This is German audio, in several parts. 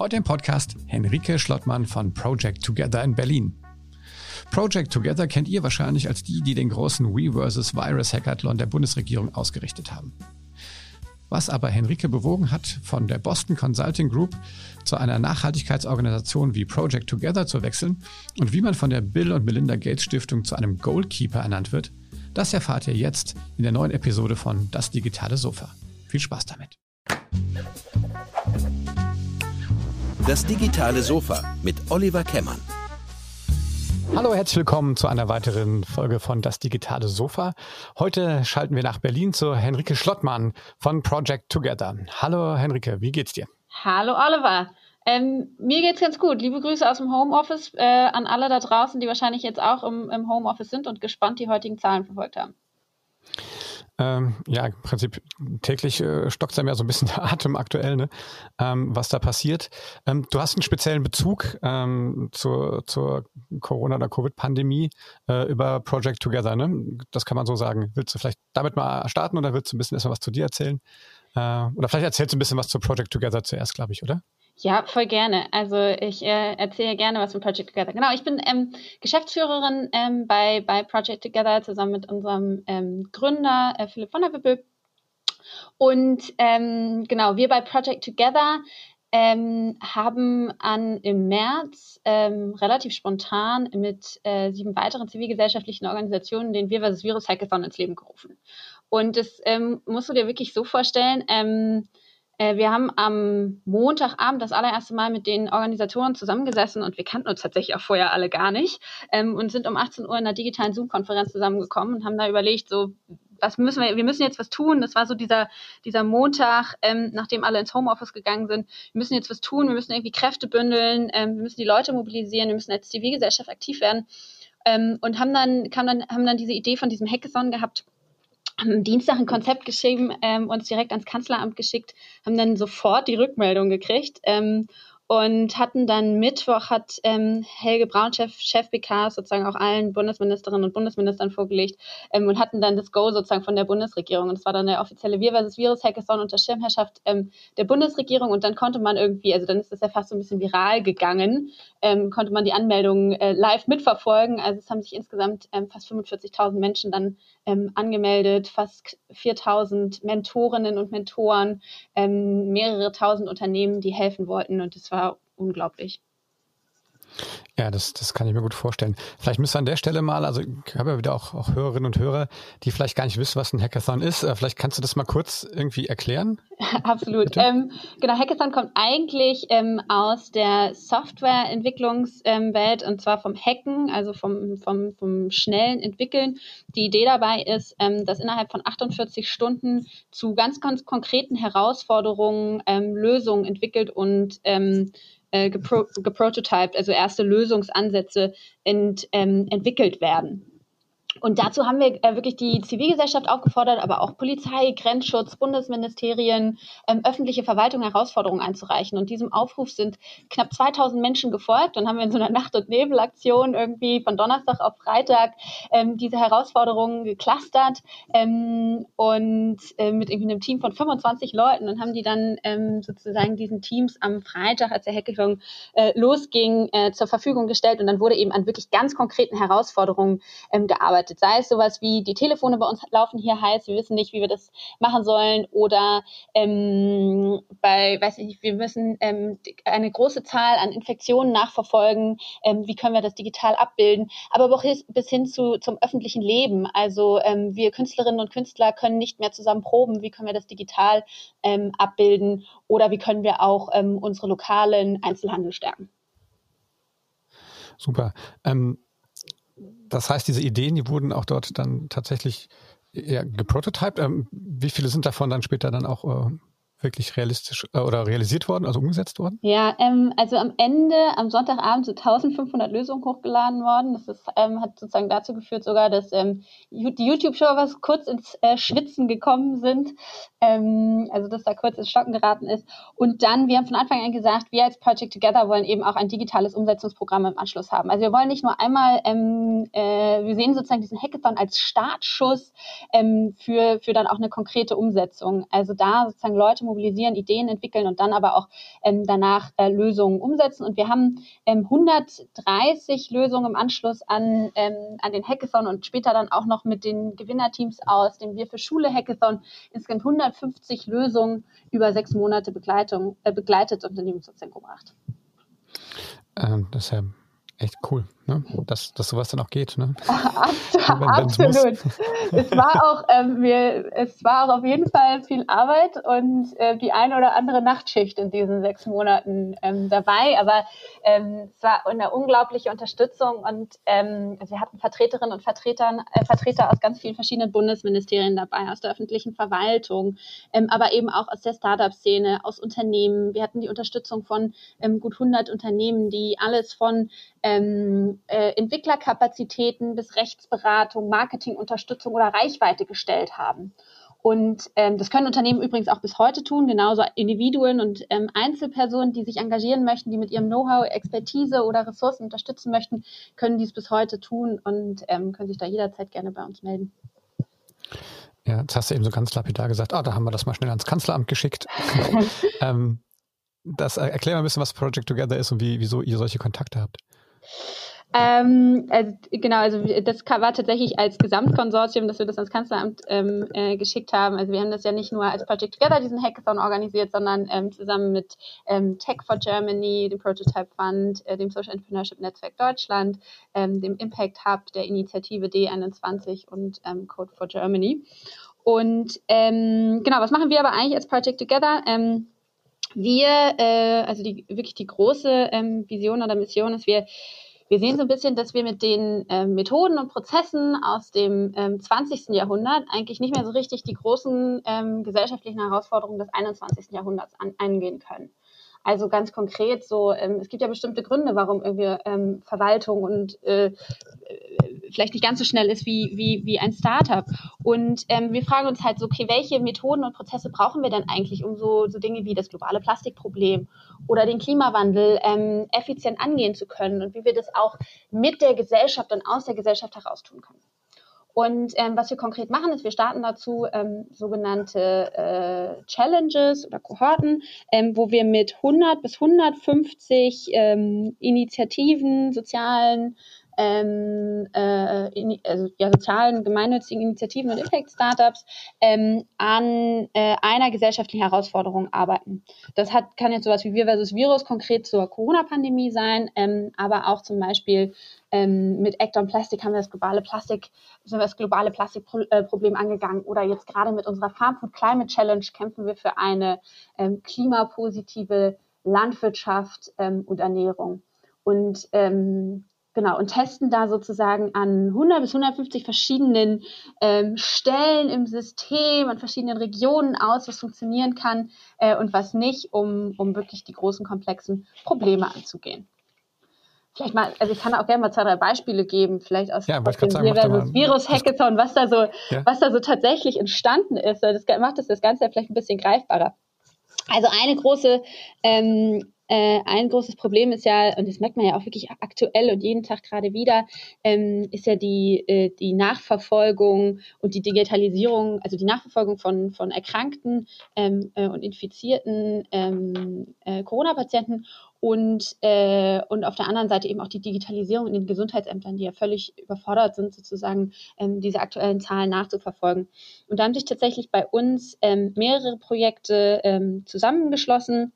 Heute im Podcast Henrike Schlottmann von Project Together in Berlin. Project Together kennt ihr wahrscheinlich als die, die den großen We vs. Virus Hackathon der Bundesregierung ausgerichtet haben. Was aber Henrike bewogen hat, von der Boston Consulting Group zu einer Nachhaltigkeitsorganisation wie Project Together zu wechseln und wie man von der Bill und Melinda Gates Stiftung zu einem Goalkeeper ernannt wird, das erfahrt ihr jetzt in der neuen Episode von Das digitale Sofa. Viel Spaß damit. Das digitale Sofa mit Oliver Kemmern. Hallo, herzlich willkommen zu einer weiteren Folge von Das digitale Sofa. Heute schalten wir nach Berlin zu Henrike Schlottmann von Project Together. Hallo Henrike, wie geht's dir? Hallo Oliver. Ähm, mir geht's ganz gut. Liebe Grüße aus dem Homeoffice äh, an alle da draußen, die wahrscheinlich jetzt auch im, im Homeoffice sind und gespannt die heutigen Zahlen verfolgt haben. Ähm, ja, im Prinzip täglich äh, stockt einem ja so ein bisschen der Atem aktuell, ne? ähm, was da passiert. Ähm, du hast einen speziellen Bezug ähm, zur, zur Corona- oder Covid-Pandemie äh, über Project Together, ne? Das kann man so sagen. Willst du vielleicht damit mal starten oder willst du ein bisschen erstmal was zu dir erzählen? Äh, oder vielleicht erzählst du ein bisschen was zu Project Together zuerst, glaube ich, oder? Ja, voll gerne. Also ich äh, erzähle gerne was von Project Together. Genau, ich bin ähm, Geschäftsführerin ähm, bei, bei Project Together zusammen mit unserem ähm, Gründer äh, Philipp von der Wippel. Und ähm, genau, wir bei Project Together ähm, haben an, im März ähm, relativ spontan mit äh, sieben weiteren zivilgesellschaftlichen Organisationen den Wir vs. Virus Hackathon ins Leben gerufen. Und das musst du dir wirklich so vorstellen. Äh, wir haben am Montagabend das allererste Mal mit den Organisatoren zusammengesessen und wir kannten uns tatsächlich auch vorher alle gar nicht ähm, und sind um 18 Uhr in einer digitalen Zoom-Konferenz zusammengekommen und haben da überlegt, so was müssen wir, wir müssen jetzt was tun. Das war so dieser, dieser Montag, ähm, nachdem alle ins Homeoffice gegangen sind. Wir müssen jetzt was tun, wir müssen irgendwie Kräfte bündeln, ähm, wir müssen die Leute mobilisieren, wir müssen als Zivilgesellschaft aktiv werden. Ähm, und haben dann, kam dann, haben dann diese Idee von diesem Hackathon gehabt, am Dienstag ein Konzept geschrieben, ähm, uns direkt ans Kanzleramt geschickt, haben dann sofort die Rückmeldung gekriegt ähm, und hatten dann Mittwoch hat ähm, Helge Braun, Chef, Chef BK, sozusagen auch allen Bundesministerinnen und Bundesministern vorgelegt ähm, und hatten dann das Go sozusagen von der Bundesregierung. Und das war dann der offizielle Wir versus Virus Hackathon unter Schirmherrschaft ähm, der Bundesregierung. Und dann konnte man irgendwie, also dann ist das ja fast so ein bisschen viral gegangen, ähm, konnte man die Anmeldungen äh, live mitverfolgen. Also es haben sich insgesamt ähm, fast 45.000 Menschen dann ähm, angemeldet, fast 4.000 Mentorinnen und Mentoren, ähm, mehrere tausend Unternehmen, die helfen wollten. Und es war unglaublich. Ja, das, das kann ich mir gut vorstellen. Vielleicht müsste an der Stelle mal, also ich habe ja wieder auch, auch Hörerinnen und Hörer, die vielleicht gar nicht wissen, was ein Hackathon ist. Äh, vielleicht kannst du das mal kurz irgendwie erklären? Absolut. Ähm, genau, Hackathon kommt eigentlich ähm, aus der Softwareentwicklungswelt ähm, und zwar vom Hacken, also vom, vom, vom schnellen Entwickeln. Die Idee dabei ist, ähm, dass innerhalb von 48 Stunden zu ganz, ganz konkreten Herausforderungen ähm, Lösungen entwickelt und ähm, äh, gepro geprototyped, also erste Lösungsansätze ent, ähm, entwickelt werden. Und dazu haben wir äh, wirklich die Zivilgesellschaft aufgefordert, aber auch Polizei, Grenzschutz, Bundesministerien, ähm, öffentliche Verwaltung Herausforderungen einzureichen. Und diesem Aufruf sind knapp 2000 Menschen gefolgt. Und haben wir in so einer Nacht- und Nebelaktion irgendwie von Donnerstag auf Freitag ähm, diese Herausforderungen geclustert ähm, und äh, mit irgendwie einem Team von 25 Leuten und haben die dann ähm, sozusagen diesen Teams am Freitag, als der Hackathon äh, losging, äh, zur Verfügung gestellt. Und dann wurde eben an wirklich ganz konkreten Herausforderungen ähm, gearbeitet arbeitet. Sei es sowas wie die Telefone bei uns laufen hier heiß, wir wissen nicht, wie wir das machen sollen oder ähm, bei, weiß ich nicht, wir müssen ähm, eine große Zahl an Infektionen nachverfolgen, ähm, wie können wir das digital abbilden, aber auch bis hin zu, zum öffentlichen Leben. Also ähm, wir Künstlerinnen und Künstler können nicht mehr zusammen proben, wie können wir das digital ähm, abbilden oder wie können wir auch ähm, unsere lokalen Einzelhandel stärken. Super. Ähm, das heißt, diese Ideen, die wurden auch dort dann tatsächlich ja, geprototyped. Ähm, wie viele sind davon dann später dann auch äh, wirklich realistisch äh, oder realisiert worden, also umgesetzt worden? Ja, ähm, also am Ende, am Sonntagabend sind 1500 Lösungen hochgeladen worden. Das ist, ähm, hat sozusagen dazu geführt sogar, dass ähm, die YouTube-Servers kurz ins äh, Schwitzen gekommen sind, ähm, also dass da kurz ins Stocken geraten ist. Und dann, wir haben von Anfang an gesagt, wir als Project Together wollen eben auch ein digitales Umsetzungsprogramm im Anschluss haben. Also wir wollen nicht nur einmal, ähm, äh, wir sehen sozusagen diesen Hackathon als Startschuss ähm, für, für dann auch eine konkrete Umsetzung. Also da sozusagen Leute mobilisieren, Ideen entwickeln und dann aber auch ähm, danach äh, Lösungen umsetzen. Und wir haben ähm, 130 Lösungen im Anschluss an, ähm, an den Hackathon und später dann auch noch mit den Gewinnerteams aus dem Wir für Schule Hackathon insgesamt 150 Lösungen über sechs Monate Begleitung, äh, begleitet und in die Umsetzung gebracht. Ähm, das ist ja echt cool, ne? dass, dass sowas dann auch geht. Ne? Wenn, Absolut. es war auch, ähm, wir, es war auch auf jeden Fall viel Arbeit und äh, die eine oder andere Nachtschicht in diesen sechs Monaten ähm, dabei. Aber ähm, es war eine unglaubliche Unterstützung und ähm, wir hatten Vertreterinnen und Vertretern, äh, Vertreter aus ganz vielen verschiedenen Bundesministerien dabei, aus der öffentlichen Verwaltung, ähm, aber eben auch aus der Startup-Szene, aus Unternehmen. Wir hatten die Unterstützung von ähm, gut 100 Unternehmen, die alles von ähm, äh, Entwicklerkapazitäten bis Rechtsberatung, Marketingunterstützung oder Reichweite gestellt haben. Und ähm, das können Unternehmen übrigens auch bis heute tun, genauso Individuen und ähm, Einzelpersonen, die sich engagieren möchten, die mit ihrem Know-how, Expertise oder Ressourcen unterstützen möchten, können dies bis heute tun und ähm, können sich da jederzeit gerne bei uns melden. Ja, jetzt hast du eben so ganz lapidar gesagt, ah, da haben wir das mal schnell ans Kanzleramt geschickt. ähm, das äh, erklär mal ein bisschen, was Project Together ist und wie, wieso ihr solche Kontakte habt. Ähm, also, genau, also das war tatsächlich als Gesamtkonsortium, dass wir das ans Kanzleramt ähm, äh, geschickt haben. Also wir haben das ja nicht nur als Project Together diesen Hackathon organisiert, sondern ähm, zusammen mit ähm, Tech for Germany, dem Prototype Fund, äh, dem Social Entrepreneurship Netzwerk Deutschland, ähm, dem Impact Hub, der Initiative D21 und ähm, Code for Germany. Und genau, was machen wir aber eigentlich als Project Together? wir, äh, also die, wirklich die große Vision oder Mission ist, wir wir sehen so ein bisschen, dass wir mit den ähm, Methoden und Prozessen aus dem ähm, 20. Jahrhundert eigentlich nicht mehr so richtig die großen ähm, gesellschaftlichen Herausforderungen des 21. Jahrhunderts an, eingehen können. Also ganz konkret so, ähm, es gibt ja bestimmte Gründe, warum irgendwie ähm, Verwaltung und äh, äh, vielleicht nicht ganz so schnell ist wie, wie, wie ein Startup. Und ähm, wir fragen uns halt so, okay, welche Methoden und Prozesse brauchen wir denn eigentlich, um so, so Dinge wie das globale Plastikproblem oder den Klimawandel ähm, effizient angehen zu können und wie wir das auch mit der Gesellschaft und aus der Gesellschaft heraus tun können. Und ähm, was wir konkret machen, ist, wir starten dazu ähm, sogenannte äh, Challenges oder Kohorten, ähm, wo wir mit 100 bis 150 ähm, Initiativen, sozialen ähm, äh, in, also, ja, sozialen, gemeinnützigen Initiativen und Impact-Startups ähm, an äh, einer gesellschaftlichen Herausforderung arbeiten. Das hat, kann jetzt sowas wie Wir versus Virus konkret zur Corona-Pandemie sein, ähm, aber auch zum Beispiel ähm, mit Act on Plastic haben wir das globale Plastik, sind wir das globale Plastikproblem angegangen oder jetzt gerade mit unserer Farm Food Climate Challenge kämpfen wir für eine ähm, klimapositive Landwirtschaft ähm, und Ernährung. Und ähm, Genau, und testen da sozusagen an 100 bis 150 verschiedenen ähm, Stellen im System, an verschiedenen Regionen aus, was funktionieren kann äh, und was nicht, um, um wirklich die großen, komplexen Probleme anzugehen. Vielleicht mal, also ich kann auch gerne mal zwei, drei Beispiele geben, vielleicht aus, ja, aus dem sagen, Virus-Hackathon, was da so, ja. was da so tatsächlich entstanden ist. Das macht das, das Ganze vielleicht ein bisschen greifbarer. Also eine große ähm, äh, ein großes Problem ist ja, und das merkt man ja auch wirklich aktuell und jeden Tag gerade wieder, ähm, ist ja die, äh, die Nachverfolgung und die Digitalisierung, also die Nachverfolgung von, von Erkrankten ähm, äh, und infizierten ähm, äh, Corona-Patienten und, äh, und auf der anderen Seite eben auch die Digitalisierung in den Gesundheitsämtern, die ja völlig überfordert sind, sozusagen ähm, diese aktuellen Zahlen nachzuverfolgen. Und da haben sich tatsächlich bei uns ähm, mehrere Projekte ähm, zusammengeschlossen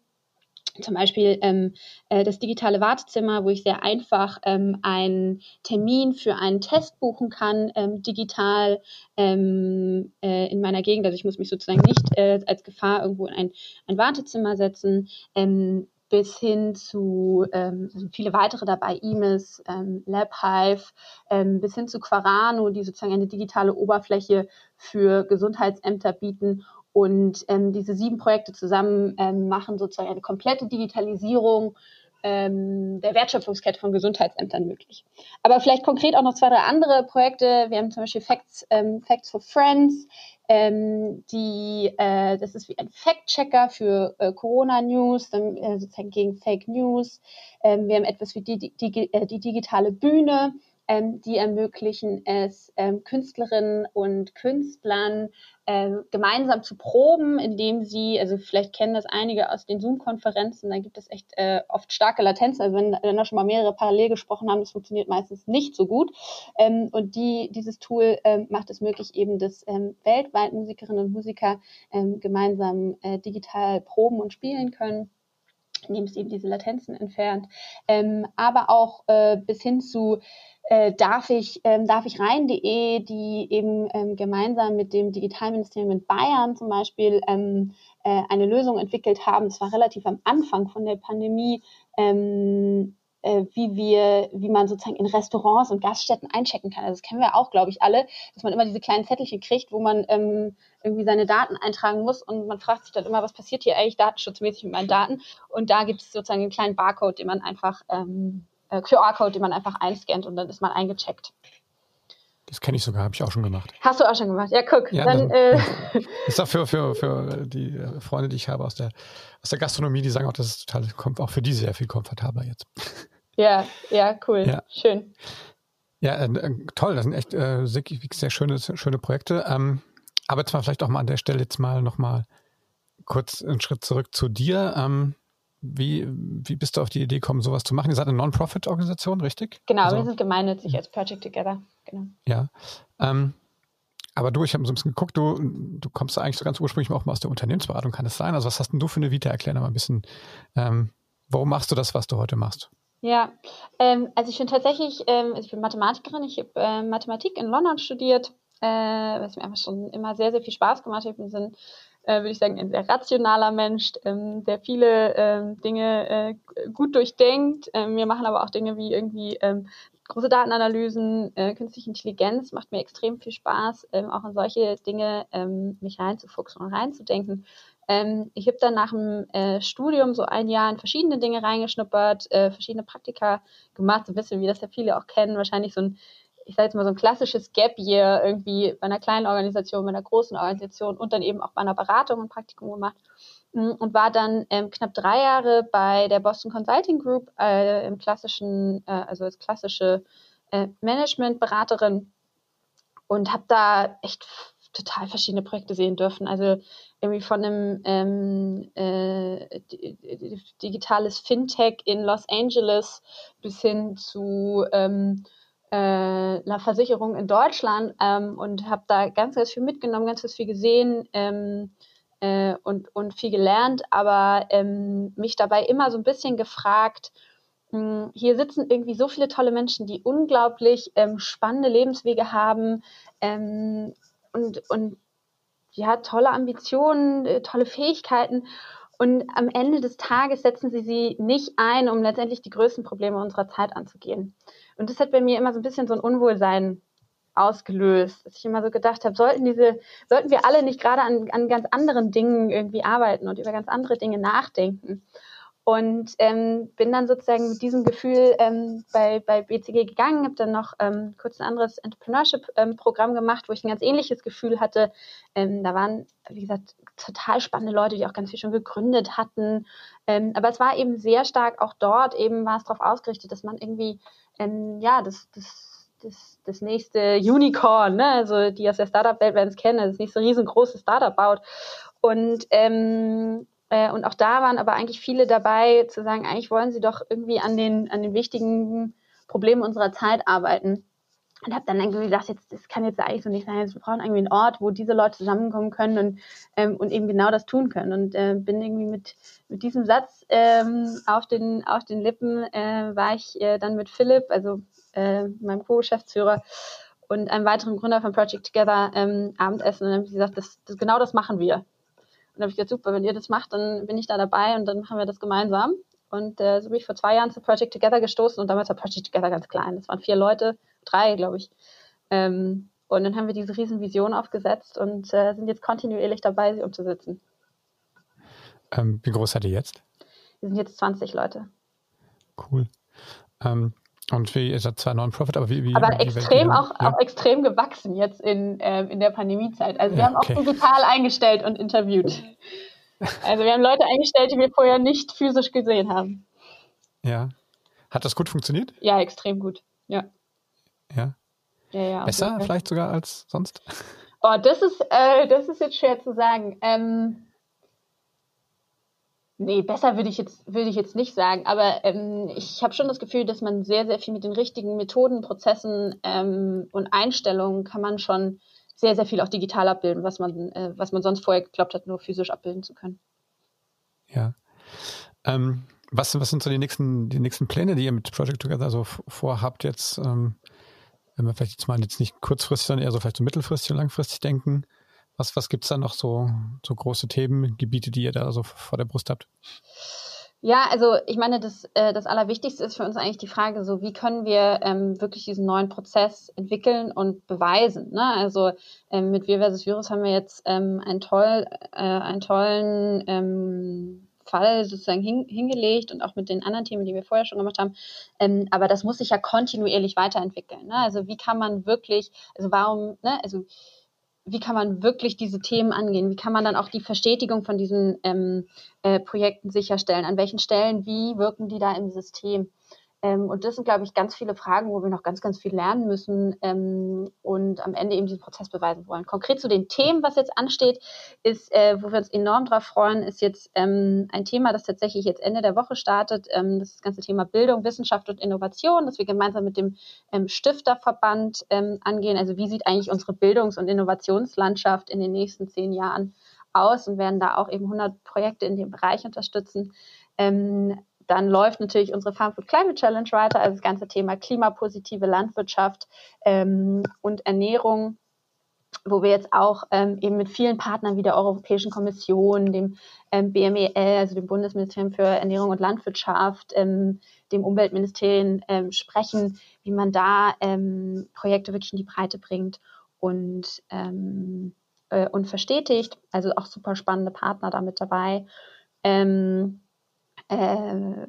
zum Beispiel ähm, äh, das digitale Wartezimmer, wo ich sehr einfach ähm, einen Termin für einen Test buchen kann, ähm, digital ähm, äh, in meiner Gegend. Also ich muss mich sozusagen nicht äh, als Gefahr irgendwo in ein, ein Wartezimmer setzen. Ähm, bis hin zu ähm, viele weitere dabei, EMIS, ähm, LabHive, ähm, bis hin zu Quarano, die sozusagen eine digitale Oberfläche für Gesundheitsämter bieten und ähm, diese sieben Projekte zusammen ähm, machen sozusagen eine komplette Digitalisierung ähm, der Wertschöpfungskette von Gesundheitsämtern möglich. Aber vielleicht konkret auch noch zwei, drei andere Projekte. Wir haben zum Beispiel Facts, ähm, Facts for Friends, ähm, die, äh, das ist wie ein Fact-Checker für äh, Corona-News, äh, sozusagen gegen Fake News. Ähm, wir haben etwas wie die, die, die, äh, die digitale Bühne, ähm, die ermöglichen es ähm, Künstlerinnen und Künstlern äh, gemeinsam zu proben, indem sie, also vielleicht kennen das einige aus den Zoom-Konferenzen, da gibt es echt äh, oft starke Latenzen. Also wenn, wenn da schon mal mehrere parallel gesprochen haben, das funktioniert meistens nicht so gut. Ähm, und die, dieses Tool ähm, macht es möglich, eben, dass ähm, weltweit Musikerinnen und Musiker ähm, gemeinsam äh, digital proben und spielen können indem es eben diese Latenzen entfernt, ähm, aber auch äh, bis hin zu äh, darf ich, ähm, darf ich rein.de, die eben ähm, gemeinsam mit dem Digitalministerium in Bayern zum Beispiel ähm, äh, eine Lösung entwickelt haben. Das war relativ am Anfang von der Pandemie. Ähm, äh, wie wir, wie man sozusagen in Restaurants und Gaststätten einchecken kann. Also das kennen wir auch, glaube ich, alle, dass man immer diese kleinen Zettelchen kriegt, wo man ähm, irgendwie seine Daten eintragen muss und man fragt sich dann immer, was passiert hier eigentlich datenschutzmäßig mit meinen Daten? Und da gibt es sozusagen einen kleinen Barcode, den man einfach ähm, äh, QR-Code, den man einfach einscannt und dann ist man eingecheckt. Das kenne ich sogar, habe ich auch schon gemacht. Hast du auch schon gemacht? Ja, guck. Ja, dann, dann, äh, ist auch für, für, für die Freunde, die ich habe aus der, aus der Gastronomie, die sagen auch, das ist total, kommt auch für die sehr viel komfortabler jetzt. Ja, ja, cool. Ja. Schön. Ja, äh, toll. Das sind echt äh, sehr, sehr schöne, schöne Projekte. Ähm, aber jetzt mal vielleicht auch mal an der Stelle jetzt mal nochmal kurz einen Schritt zurück zu dir. Ähm, wie, wie bist du auf die Idee gekommen, sowas zu machen? Ihr seid eine Non-Profit-Organisation, richtig? Genau, also, wir sind gemeinnützig als Project Together. Genau. Ja. Ähm, aber du, ich habe so ein bisschen geguckt, du, du kommst eigentlich so ganz ursprünglich auch mal aus der Unternehmensberatung, kann es sein? Also was hast denn du für eine Vita? Erklär mal ein bisschen, ähm, warum machst du das, was du heute machst? Ja, ähm, also ich bin tatsächlich, ähm, also ich bin Mathematikerin, ich habe äh, Mathematik in London studiert, äh, was mir einfach schon immer sehr, sehr viel Spaß gemacht hat. Wir sind äh, würde ich sagen, ein sehr rationaler Mensch, ähm, der viele ähm, Dinge äh, gut durchdenkt. Ähm, wir machen aber auch Dinge wie irgendwie ähm, große Datenanalysen, äh, künstliche Intelligenz macht mir extrem viel Spaß, ähm, auch in solche Dinge ähm, mich reinzufuchsen und reinzudenken. Ich habe dann nach dem äh, Studium so ein Jahr in verschiedene Dinge reingeschnuppert, äh, verschiedene Praktika gemacht, so ein bisschen, wie das ja viele auch kennen, wahrscheinlich so ein ich sage jetzt mal so ein klassisches Gap Year irgendwie bei einer kleinen Organisation, bei einer großen Organisation und dann eben auch bei einer Beratung ein Praktikum gemacht mm, und war dann ähm, knapp drei Jahre bei der Boston Consulting Group äh, im klassischen, äh, also als klassische äh, Managementberaterin und habe da echt total verschiedene Projekte sehen dürfen. Also irgendwie von einem ähm, äh, digitales Fintech in Los Angeles bis hin zu ähm, äh, einer Versicherung in Deutschland ähm, und habe da ganz, ganz viel mitgenommen, ganz, ganz viel gesehen ähm, äh, und, und viel gelernt, aber ähm, mich dabei immer so ein bisschen gefragt, mh, hm, hier sitzen irgendwie so viele tolle Menschen, die unglaublich ähm, spannende Lebenswege haben ähm, und, und ja, tolle Ambitionen, äh, tolle Fähigkeiten. Und am Ende des Tages setzen sie sie nicht ein, um letztendlich die größten Probleme unserer Zeit anzugehen. Und das hat bei mir immer so ein bisschen so ein Unwohlsein ausgelöst, dass ich immer so gedacht habe, sollten diese, sollten wir alle nicht gerade an, an ganz anderen Dingen irgendwie arbeiten und über ganz andere Dinge nachdenken. Und ähm, bin dann sozusagen mit diesem Gefühl ähm, bei, bei BCG gegangen, habe dann noch ähm, kurz ein anderes Entrepreneurship-Programm gemacht, wo ich ein ganz ähnliches Gefühl hatte. Ähm, da waren, wie gesagt, total spannende Leute, die auch ganz viel schon gegründet hatten. Ähm, aber es war eben sehr stark auch dort, eben war es darauf ausgerichtet, dass man irgendwie ähm, ja, das, das, das, das nächste Unicorn, ne? also die aus der Startup-Welt werden es kennen, also das nächste riesengroße Startup baut. Und, ähm, äh, und auch da waren aber eigentlich viele dabei, zu sagen, eigentlich wollen sie doch irgendwie an den, an den wichtigen Problemen unserer Zeit arbeiten und habe dann irgendwie gedacht, jetzt, das kann jetzt eigentlich so nicht sein. Wir brauchen irgendwie einen Ort, wo diese Leute zusammenkommen können und, ähm, und eben genau das tun können. Und äh, bin irgendwie mit, mit diesem Satz ähm, auf, den, auf den Lippen, äh, war ich äh, dann mit Philipp, also äh, meinem Co-Geschäftsführer und einem weiteren Gründer von Project Together ähm, Abendessen. Und dann habe ich gesagt, das, das, genau das machen wir. Und dann habe ich gesagt, super, wenn ihr das macht, dann bin ich da dabei und dann machen wir das gemeinsam. Und äh, so bin ich vor zwei Jahren zu Project Together gestoßen und damals war Project Together ganz klein. Das waren vier Leute, drei, glaube ich. Ähm, und dann haben wir diese riesen Vision aufgesetzt und äh, sind jetzt kontinuierlich dabei, sie umzusetzen. Ähm, wie groß seid ihr jetzt? Wir sind jetzt 20 Leute. Cool. Ähm, und wie, ihr seid zwar Non-Profit, aber wie, wie Aber wie extrem auch, ja. auch extrem gewachsen jetzt in, ähm, in der Pandemiezeit. Also wir haben okay. auch digital eingestellt und interviewt. Also wir haben Leute eingestellt, die wir vorher nicht physisch gesehen haben. Ja. Hat das gut funktioniert? Ja, extrem gut. Ja. Ja. ja, ja Besser vielleicht sogar als sonst? Oh, das ist, äh, das ist jetzt schwer zu sagen. Ähm, nee, besser würde ich jetzt, würde ich jetzt nicht sagen. Aber ähm, ich habe schon das Gefühl, dass man sehr, sehr viel mit den richtigen Methoden, Prozessen ähm, und Einstellungen kann man schon sehr, sehr viel auch digital abbilden, was man, äh, was man sonst vorher geglaubt hat, nur physisch abbilden zu können. Ja. Ähm, was, was sind so die nächsten, die nächsten Pläne, die ihr mit Project Together so vorhabt jetzt? Ähm, wenn wir vielleicht jetzt mal jetzt nicht kurzfristig, sondern eher so vielleicht so mittelfristig und langfristig denken. Was, was gibt es da noch so, so große Themengebiete, die ihr da so vor der Brust habt? Ja, also ich meine, das, äh, das Allerwichtigste ist für uns eigentlich die Frage, so wie können wir ähm, wirklich diesen neuen Prozess entwickeln und beweisen. Ne? Also ähm, mit Wir versus Virus haben wir jetzt ähm, einen, toll, äh, einen tollen ähm, Fall sozusagen hin, hingelegt und auch mit den anderen Themen, die wir vorher schon gemacht haben. Ähm, aber das muss sich ja kontinuierlich weiterentwickeln. Ne? Also wie kann man wirklich, also warum, ne, also wie kann man wirklich diese Themen angehen? Wie kann man dann auch die Verstetigung von diesen ähm, äh, Projekten sicherstellen? An welchen Stellen, wie wirken die da im System? Ähm, und das sind, glaube ich, ganz viele Fragen, wo wir noch ganz, ganz viel lernen müssen ähm, und am Ende eben diesen Prozess beweisen wollen. Konkret zu den Themen, was jetzt ansteht, ist, äh, wo wir uns enorm drauf freuen, ist jetzt ähm, ein Thema, das tatsächlich jetzt Ende der Woche startet. Ähm, das ganze Thema Bildung, Wissenschaft und Innovation, das wir gemeinsam mit dem ähm, Stifterverband ähm, angehen. Also wie sieht eigentlich unsere Bildungs- und Innovationslandschaft in den nächsten zehn Jahren aus und werden da auch eben 100 Projekte in dem Bereich unterstützen. Ähm, dann läuft natürlich unsere Farm Food Climate Challenge weiter, also das ganze Thema klimapositive Landwirtschaft ähm, und Ernährung, wo wir jetzt auch ähm, eben mit vielen Partnern wie der Europäischen Kommission, dem ähm, BMEL, also dem Bundesministerium für Ernährung und Landwirtschaft, ähm, dem Umweltministerien ähm, sprechen, wie man da ähm, Projekte wirklich in die Breite bringt und, äh, und verstetigt. Also auch super spannende Partner damit dabei. Ähm, äh,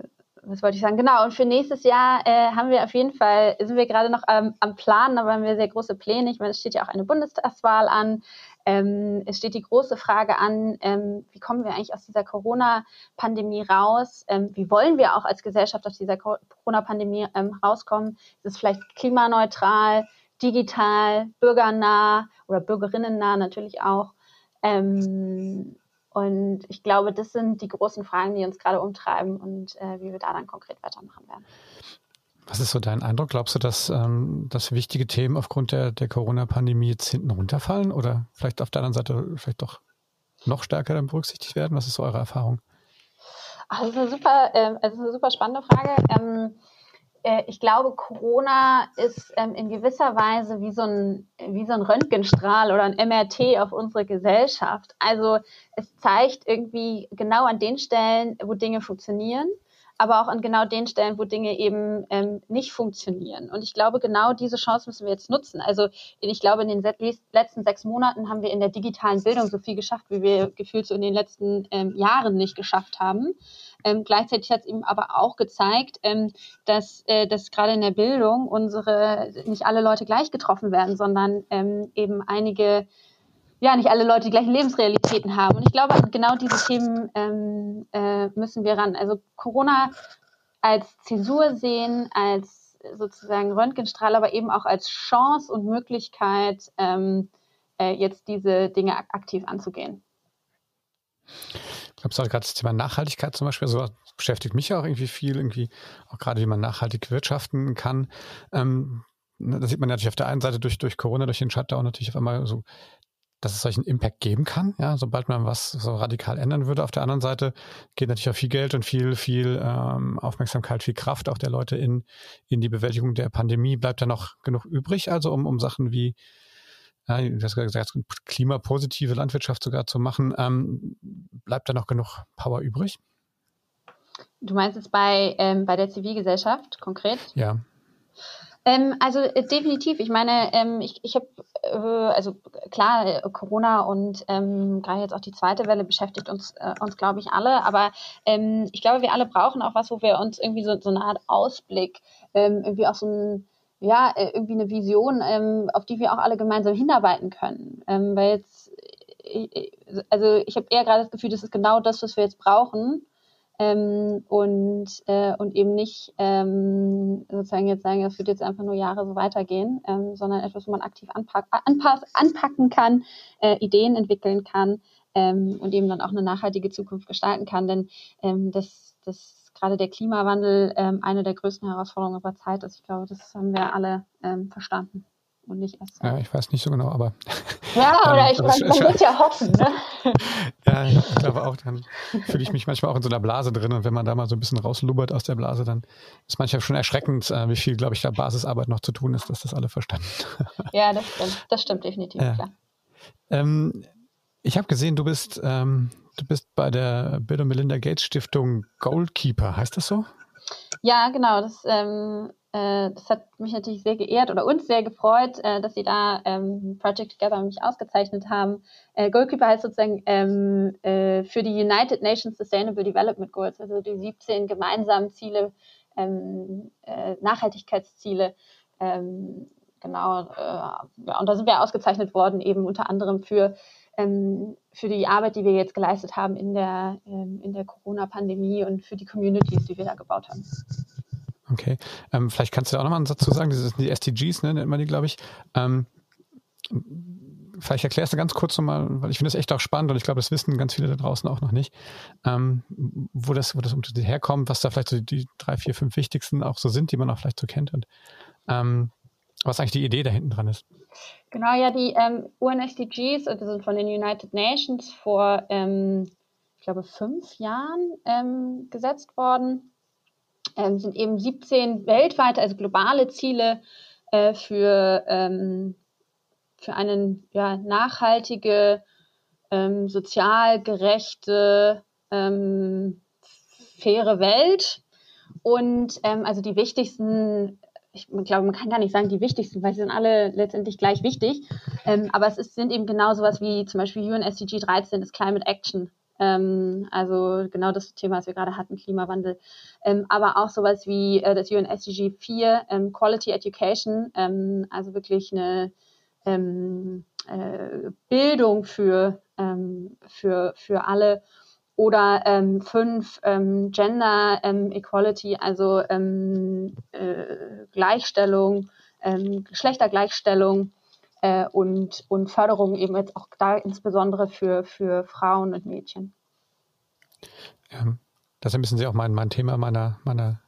was wollte ich sagen? Genau, und für nächstes Jahr äh, haben wir auf jeden Fall, sind wir gerade noch ähm, am Planen, aber haben wir sehr große Pläne. Ich meine, es steht ja auch eine Bundestagswahl an. Ähm, es steht die große Frage an, ähm, wie kommen wir eigentlich aus dieser Corona-Pandemie raus? Ähm, wie wollen wir auch als Gesellschaft aus dieser Corona-Pandemie ähm, rauskommen? Ist es vielleicht klimaneutral, digital, bürgernah oder bürgerinnennah natürlich auch? Und ich glaube, das sind die großen Fragen, die uns gerade umtreiben und äh, wie wir da dann konkret weitermachen werden. Was ist so dein Eindruck? Glaubst du, dass, ähm, dass wichtige Themen aufgrund der, der Corona-Pandemie jetzt hinten runterfallen oder vielleicht auf der anderen Seite vielleicht doch noch stärker dann berücksichtigt werden? Was ist so eure Erfahrung? Ach, das ist eine super, äh, also eine super spannende Frage. Ähm, äh, ich glaube, Corona ist ähm, in gewisser Weise wie so, ein, wie so ein Röntgenstrahl oder ein MRT auf unsere Gesellschaft. Also es zeigt irgendwie genau an den Stellen, wo Dinge funktionieren, aber auch an genau den Stellen, wo Dinge eben ähm, nicht funktionieren. Und ich glaube, genau diese Chance müssen wir jetzt nutzen. Also ich glaube, in den letzten sechs Monaten haben wir in der digitalen Bildung so viel geschafft, wie wir gefühlt so in den letzten ähm, Jahren nicht geschafft haben. Ähm, gleichzeitig hat es ihm aber auch gezeigt, ähm, dass, äh, dass gerade in der Bildung unsere nicht alle Leute gleich getroffen werden, sondern ähm, eben einige ja, nicht alle Leute die gleichen Lebensrealitäten haben. Und ich glaube, genau diese Themen ähm, äh, müssen wir ran. Also Corona als Zäsur sehen, als sozusagen Röntgenstrahl, aber eben auch als Chance und Möglichkeit, ähm, äh, jetzt diese Dinge aktiv anzugehen. Ich glaube, gerade das Thema Nachhaltigkeit zum Beispiel, so beschäftigt mich auch irgendwie viel, irgendwie auch gerade, wie man nachhaltig wirtschaften kann. Ähm, ne, da sieht man natürlich auf der einen Seite durch, durch Corona, durch den Shutdown natürlich auf einmal so, dass es solchen Impact geben kann, ja, sobald man was so radikal ändern würde. Auf der anderen Seite geht natürlich auch viel Geld und viel, viel ähm, Aufmerksamkeit, viel Kraft auch der Leute in, in die Bewältigung der Pandemie. Bleibt da noch genug übrig, also um, um Sachen wie ja, du hast gesagt, klimapositive Landwirtschaft sogar zu machen. Ähm, bleibt da noch genug Power übrig? Du meinst jetzt bei, ähm, bei der Zivilgesellschaft konkret? Ja. Ähm, also äh, definitiv. Ich meine, ähm, ich, ich habe, äh, also klar, äh, Corona und ähm, gerade jetzt auch die zweite Welle beschäftigt uns, äh, uns glaube ich, alle. Aber ähm, ich glaube, wir alle brauchen auch was, wo wir uns irgendwie so, so eine Art Ausblick, ähm, irgendwie auch so ein ja, äh, irgendwie eine Vision, ähm, auf die wir auch alle gemeinsam hinarbeiten können. Weil jetzt, äh, also ich habe eher gerade das Gefühl, das ist genau das, was wir jetzt brauchen, ähm, und, äh, und eben nicht ähm, sozusagen jetzt sagen, es wird jetzt einfach nur Jahre so weitergehen, ähm, sondern etwas, wo man aktiv anpack, anpass, anpacken kann, äh, Ideen entwickeln kann ähm, und eben dann auch eine nachhaltige Zukunft gestalten kann. Denn ähm, das, das gerade der Klimawandel ähm, eine der größten Herausforderungen unserer Zeit ist. Ich glaube, das haben wir alle ähm, verstanden und nicht erst. Ja, ich weiß nicht so genau, aber. Ja, oder ich, man, man muss ja hoffen, ne? ja, ich glaube auch, dann fühle ich mich manchmal auch in so einer Blase drin und wenn man da mal so ein bisschen rauslubbert aus der Blase, dann ist manchmal schon erschreckend, äh, wie viel, glaube ich, da Basisarbeit noch zu tun ist, dass das alle verstanden. ja, das stimmt. Das stimmt definitiv, ja. klar. Ähm, ich habe gesehen, du bist, ähm, du bist bei der Bill und Melinda Gates Stiftung Goalkeeper. Heißt das so? Ja, genau. Das ähm, äh, das hat mich natürlich sehr geehrt oder uns sehr gefreut, äh, dass Sie da ähm, Project Together mich ausgezeichnet haben. Äh, Goalkeeper heißt sozusagen ähm, äh, für die United Nations Sustainable Development Goals, also die 17 gemeinsamen Ziele, ähm, äh, Nachhaltigkeitsziele. Ähm, genau, ja, und da sind wir ausgezeichnet worden, eben unter anderem für ähm, für die Arbeit, die wir jetzt geleistet haben in der, ähm, in der Corona-Pandemie und für die Communities, die wir da gebaut haben. Okay. Ähm, vielleicht kannst du da auch nochmal einen Satz zu sagen. Das sind die SDGs, ne, nennt man die, glaube ich. Ähm, vielleicht erklärst du ganz kurz nochmal, weil ich finde das echt auch spannend und ich glaube, das wissen ganz viele da draußen auch noch nicht, ähm, wo das, wo das herkommt, was da vielleicht so die drei, vier, fünf wichtigsten auch so sind, die man auch vielleicht so kennt und ähm, was eigentlich die Idee da hinten dran ist. Genau, ja, die ähm, UN-SDGs also sind von den United Nations vor, ähm, ich glaube, fünf Jahren ähm, gesetzt worden ähm, sind eben 17 weltweite, also globale Ziele äh, für, ähm, für eine ja, nachhaltige, ähm, sozial gerechte, ähm, faire Welt. Und ähm, also die wichtigsten ich glaube, man kann gar nicht sagen die wichtigsten, weil sie sind alle letztendlich gleich wichtig. Ähm, aber es ist, sind eben genau sowas wie zum Beispiel UNSDG 13, das Climate Action ähm, also genau das Thema, was wir gerade hatten, Klimawandel. Ähm, aber auch sowas wie äh, das UNSDG 4, ähm, Quality Education, ähm, also wirklich eine ähm, äh, Bildung für, ähm, für, für alle. Oder fünf Gender Equality, also äh, Gleichstellung, Geschlechtergleichstellung äh, und, und Förderung eben jetzt auch da insbesondere für, für Frauen und Mädchen. Ja, das ist ein bisschen auch mein, mein Thema meiner, meiner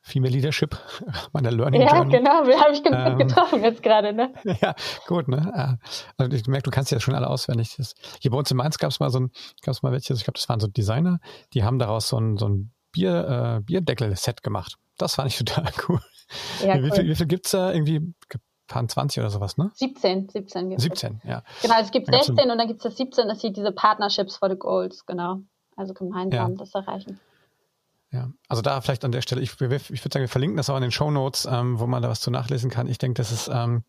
Female Leadership, meiner Learning ja, Journey. Ja, genau, wir haben ich ähm, getroffen jetzt gerade, ne? Ja, gut, ne? Also ich merke, du kannst ja schon alle auswendig. Das, hier bei uns in Mainz gab es mal so ein, gab es mal welche, ich glaube, das waren so Designer, die haben daraus so ein, so ein Bier, äh, Bierdeckel-Set gemacht. Das fand ich total cool. Ja, wie, cool. viel, wie viel gibt es da? Irgendwie waren 20 oder sowas, ne? 17, 17 gibt 17, ja. Genau, es gibt 16 und dann gibt es das 17, das sind diese Partnerships for the Goals, genau. Also gemeinsam ja. das erreichen. Ja, also da vielleicht an der Stelle, ich, ich würde sagen, wir verlinken das auch in den Show Notes, ähm, wo man da was zu nachlesen kann. Ich denke, das ist ähm,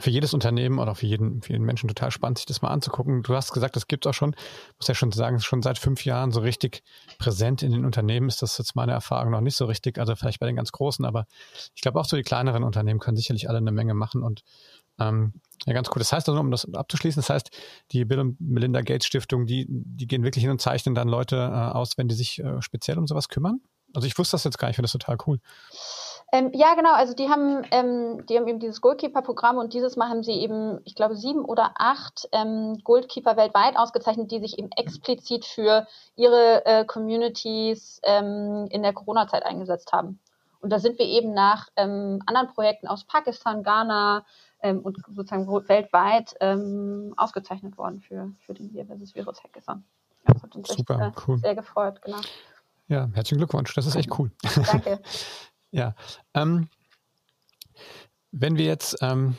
für jedes Unternehmen oder für jeden, für jeden Menschen total spannend, sich das mal anzugucken. Du hast gesagt, das gibt es auch schon, muss ja schon sagen, schon seit fünf Jahren so richtig präsent in den Unternehmen ist das jetzt meine Erfahrung noch nicht so richtig, also vielleicht bei den ganz großen, aber ich glaube auch so die kleineren Unternehmen können sicherlich alle eine Menge machen und ähm, ja, ganz cool. Das heißt also, um das abzuschließen, das heißt, die Bill und Melinda Gates Stiftung, die, die gehen wirklich hin und zeichnen dann Leute äh, aus, wenn die sich äh, speziell um sowas kümmern? Also ich wusste das jetzt gar nicht, ich finde das total cool. Ähm, ja, genau. Also die haben, ähm, die haben eben dieses Goalkeeper-Programm und dieses Mal haben sie eben, ich glaube, sieben oder acht ähm, Goalkeeper weltweit ausgezeichnet, die sich eben explizit für ihre äh, Communities ähm, in der Corona-Zeit eingesetzt haben. Und da sind wir eben nach ähm, anderen Projekten aus Pakistan, Ghana ähm, und sozusagen weltweit ausgezeichnet worden für, für den Wir versus Virus Hackathon. Das hat uns Super, echt, äh, cool. sehr gefreut, genau. Ja, herzlichen Glückwunsch. Das ist echt cool. Danke. Ja. Ähm, wenn wir jetzt, ähm,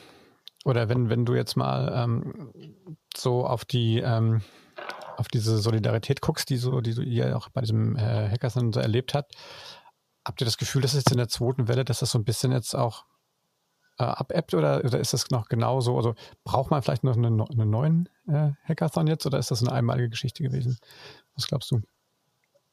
oder wenn, wenn du jetzt mal ähm, so auf die, ähm, auf diese Solidarität guckst, die so, die ihr auch bei diesem äh, Hackathon so erlebt habt, habt ihr das Gefühl, dass jetzt in der zweiten Welle, dass das so ein bisschen jetzt auch äh, abebbt oder, oder ist das noch genauso? Also braucht man vielleicht noch einen, einen neuen äh, Hackathon jetzt oder ist das eine einmalige Geschichte gewesen? Was glaubst du?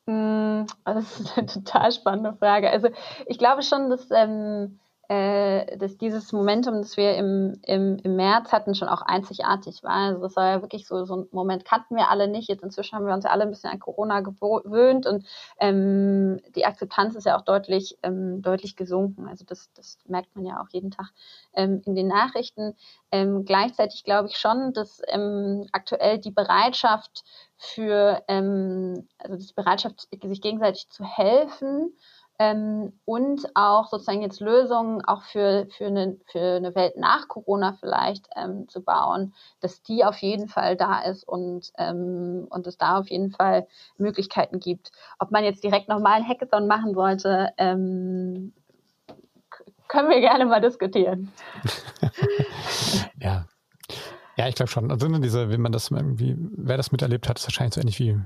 Mm, das ist eine total spannende Frage. Also ich glaube schon, dass, ähm, äh, dass dieses Momentum, das wir im, im, im März hatten, schon auch einzigartig war. Also das war ja wirklich so, so ein Moment, kannten wir alle nicht. Jetzt inzwischen haben wir uns ja alle ein bisschen an Corona gewöhnt und ähm, die Akzeptanz ist ja auch deutlich, ähm, deutlich gesunken. Also das, das merkt man ja auch jeden Tag ähm, in den Nachrichten. Ähm, gleichzeitig glaube ich schon, dass ähm, aktuell die Bereitschaft für, ähm, also die Bereitschaft, sich gegenseitig zu helfen, ähm, und auch sozusagen jetzt Lösungen auch für, für, eine, für eine Welt nach Corona vielleicht ähm, zu bauen, dass die auf jeden Fall da ist und, ähm, und es da auf jeden Fall Möglichkeiten gibt. Ob man jetzt direkt nochmal ein Hackathon machen sollte, ähm, können wir gerne mal diskutieren. ja. Ja, ich glaube schon. Also diese, wenn man das irgendwie, wer das miterlebt hat, ist wahrscheinlich so ähnlich wie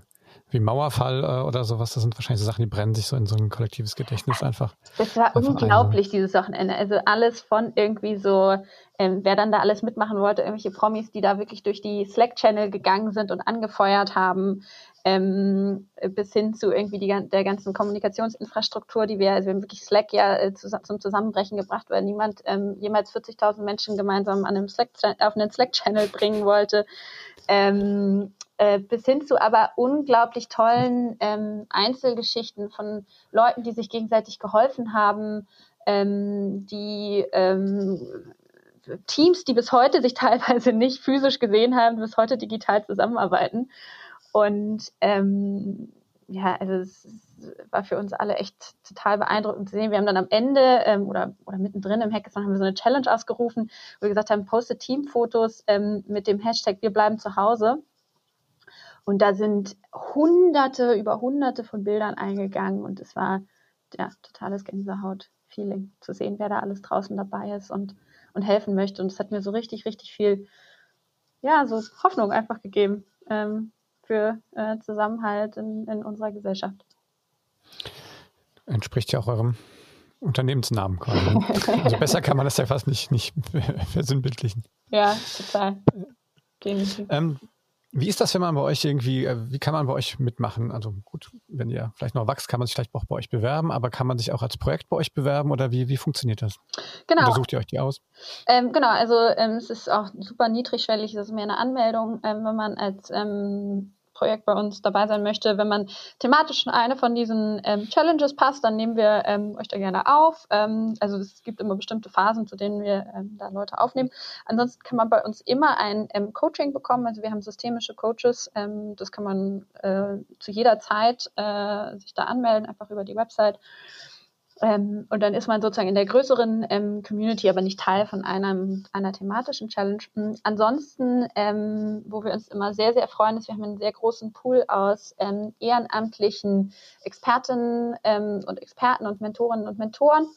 wie Mauerfall äh, oder sowas, das sind wahrscheinlich so Sachen, die brennen sich so in so ein kollektives Gedächtnis einfach. Das war einfach unglaublich, ein. dieses Wochenende. Also alles von irgendwie so, ähm, wer dann da alles mitmachen wollte, irgendwelche Promis, die da wirklich durch die Slack-Channel gegangen sind und angefeuert haben, ähm, bis hin zu irgendwie die, der ganzen Kommunikationsinfrastruktur, die wir, also wir haben wirklich Slack ja äh, zu, zum Zusammenbrechen gebracht, weil niemand ähm, jemals 40.000 Menschen gemeinsam an einem Slack, auf einen Slack-Channel bringen wollte. Ähm, äh, bis hin zu aber unglaublich tollen ähm, Einzelgeschichten von Leuten, die sich gegenseitig geholfen haben, ähm, die ähm, Teams, die bis heute sich teilweise nicht physisch gesehen haben, bis heute digital zusammenarbeiten. Und ähm, ja, also es war für uns alle echt total beeindruckend zu sehen. Wir haben dann am Ende ähm, oder, oder mittendrin im Hackathon haben wir so eine Challenge ausgerufen, wo wir gesagt haben, postet Teamfotos ähm, mit dem Hashtag Wir bleiben zu Hause. Und da sind hunderte, über hunderte von Bildern eingegangen und es war ja totales Gänsehaut-Feeling zu sehen, wer da alles draußen dabei ist und, und helfen möchte. Und es hat mir so richtig, richtig viel, ja, so Hoffnung einfach gegeben ähm, für äh, Zusammenhalt in, in unserer Gesellschaft. Entspricht ja auch eurem Unternehmensnamen quasi. Also besser kann man das ja fast nicht, nicht versinnbildlichen. Ja, total. Ähm, wie ist das, wenn man bei euch irgendwie, äh, wie kann man bei euch mitmachen? Also gut, wenn ihr vielleicht noch wächst, kann man sich vielleicht auch bei euch bewerben, aber kann man sich auch als Projekt bei euch bewerben oder wie, wie funktioniert das? Genau. Oder sucht ihr euch die aus? Ähm, genau, also ähm, es ist auch super niedrigschwellig, es ist mehr eine Anmeldung, ähm, wenn man als ähm, Projekt bei uns dabei sein möchte. Wenn man thematisch in eine von diesen ähm, Challenges passt, dann nehmen wir ähm, euch da gerne auf. Ähm, also es gibt immer bestimmte Phasen, zu denen wir ähm, da Leute aufnehmen. Ansonsten kann man bei uns immer ein ähm, Coaching bekommen. Also wir haben systemische Coaches. Ähm, das kann man äh, zu jeder Zeit äh, sich da anmelden, einfach über die Website. Ähm, und dann ist man sozusagen in der größeren ähm, Community, aber nicht Teil von einem, einer thematischen Challenge. Hm, ansonsten, ähm, wo wir uns immer sehr, sehr freuen, ist, wir haben einen sehr großen Pool aus ähm, ehrenamtlichen Expertinnen ähm, und Experten und Mentorinnen und Mentoren,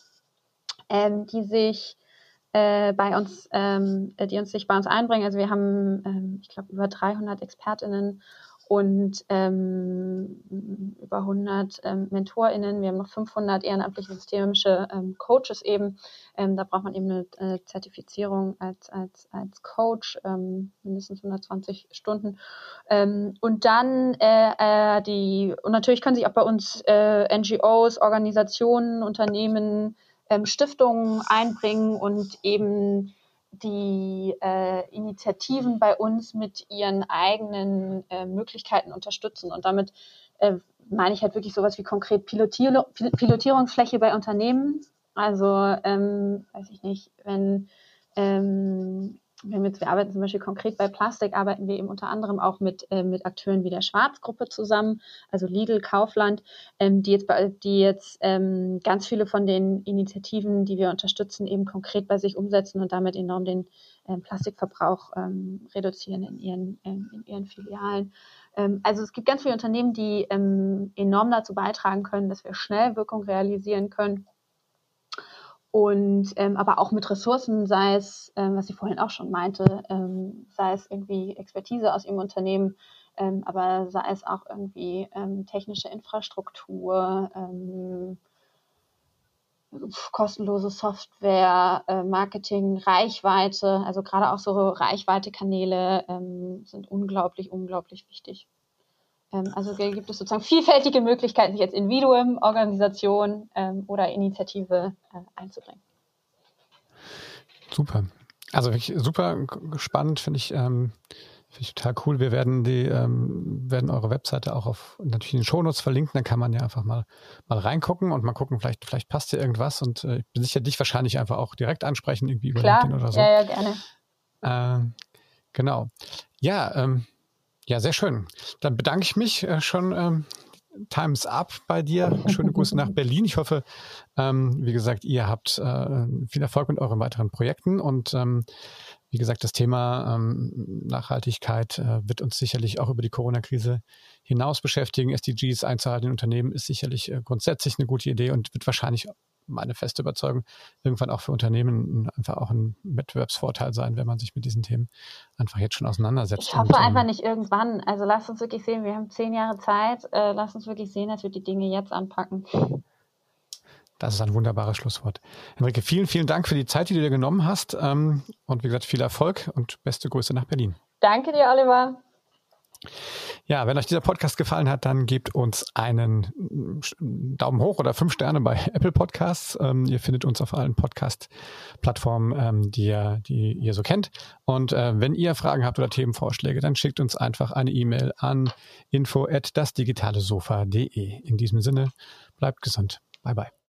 ähm, die sich äh, bei uns, die uns sich bei uns einbringen. Also wir haben, ich glaube, über 300 Expertinnen und ähm, über 100 ähm, MentorInnen. Wir haben noch 500 ehrenamtliche systemische ähm, Coaches eben. Ähm, da braucht man eben eine äh, Zertifizierung als, als, als Coach, ähm, mindestens 120 Stunden. Ähm, und dann äh, äh, die, und natürlich können sich auch bei uns äh, NGOs, Organisationen, Unternehmen, Stiftungen einbringen und eben die äh, Initiativen bei uns mit ihren eigenen äh, Möglichkeiten unterstützen. Und damit äh, meine ich halt wirklich sowas wie konkret Pilotier Pilotierungsfläche bei Unternehmen. Also, ähm, weiß ich nicht, wenn ähm, wir, jetzt, wir arbeiten zum Beispiel konkret bei Plastik, arbeiten wir eben unter anderem auch mit, äh, mit Akteuren wie der Schwarzgruppe zusammen, also Lidl, Kaufland, ähm, die jetzt, die jetzt ähm, ganz viele von den Initiativen, die wir unterstützen, eben konkret bei sich umsetzen und damit enorm den ähm, Plastikverbrauch ähm, reduzieren in ihren, ähm, in ihren Filialen. Ähm, also es gibt ganz viele Unternehmen, die enorm dazu beitragen können, dass wir schnell Wirkung realisieren können und ähm, aber auch mit Ressourcen, sei es, ähm, was ich vorhin auch schon meinte, ähm, sei es irgendwie Expertise aus ihrem Unternehmen, ähm, aber sei es auch irgendwie ähm, technische Infrastruktur, ähm, kostenlose Software, äh, Marketing, Reichweite, also gerade auch so Reichweite-Kanäle sind unglaublich, unglaublich wichtig. Ähm, also gibt es sozusagen vielfältige Möglichkeiten, sich als Individuum, Organisation ähm, oder Initiative äh, einzubringen. Super. Also wirklich super spannend, finde ich. Ähm, Finde ich total cool. Wir werden die, ähm, werden eure Webseite auch auf natürlich in den Shownotes verlinken. Dann kann man ja einfach mal, mal reingucken und mal gucken, vielleicht, vielleicht passt hier irgendwas. Und äh, ich bin sicher, dich wahrscheinlich einfach auch direkt ansprechen, irgendwie über Klar. LinkedIn oder so. Ja, ja, gerne. Ähm, genau. Ja, ähm, ja, sehr schön. Dann bedanke ich mich äh, schon. Ähm, Times up bei dir. Schöne Grüße nach Berlin. Ich hoffe, ähm, wie gesagt, ihr habt äh, viel Erfolg mit euren weiteren Projekten und ähm, wie gesagt, das Thema ähm, Nachhaltigkeit äh, wird uns sicherlich auch über die Corona-Krise hinaus beschäftigen. SDGs einzuhalten in Unternehmen ist sicherlich äh, grundsätzlich eine gute Idee und wird wahrscheinlich meine feste Überzeugung, irgendwann auch für Unternehmen einfach auch ein Wettbewerbsvorteil sein, wenn man sich mit diesen Themen einfach jetzt schon auseinandersetzt. Ich hoffe und, ähm, einfach nicht irgendwann. Also lasst uns wirklich sehen, wir haben zehn Jahre Zeit. Äh, lasst uns wirklich sehen, dass wir die Dinge jetzt anpacken. Das ist ein wunderbares Schlusswort. Henrike, vielen, vielen Dank für die Zeit, die du dir genommen hast. Ähm, und wie gesagt, viel Erfolg und beste Grüße nach Berlin. Danke dir, Oliver. Ja, wenn euch dieser Podcast gefallen hat, dann gebt uns einen Daumen hoch oder fünf Sterne bei Apple Podcasts. Ähm, ihr findet uns auf allen Podcast-Plattformen, ähm, die, ihr, die ihr so kennt. Und äh, wenn ihr Fragen habt oder Themenvorschläge, dann schickt uns einfach eine E-Mail an info at dasdigitalesofa.de. In diesem Sinne, bleibt gesund. Bye bye.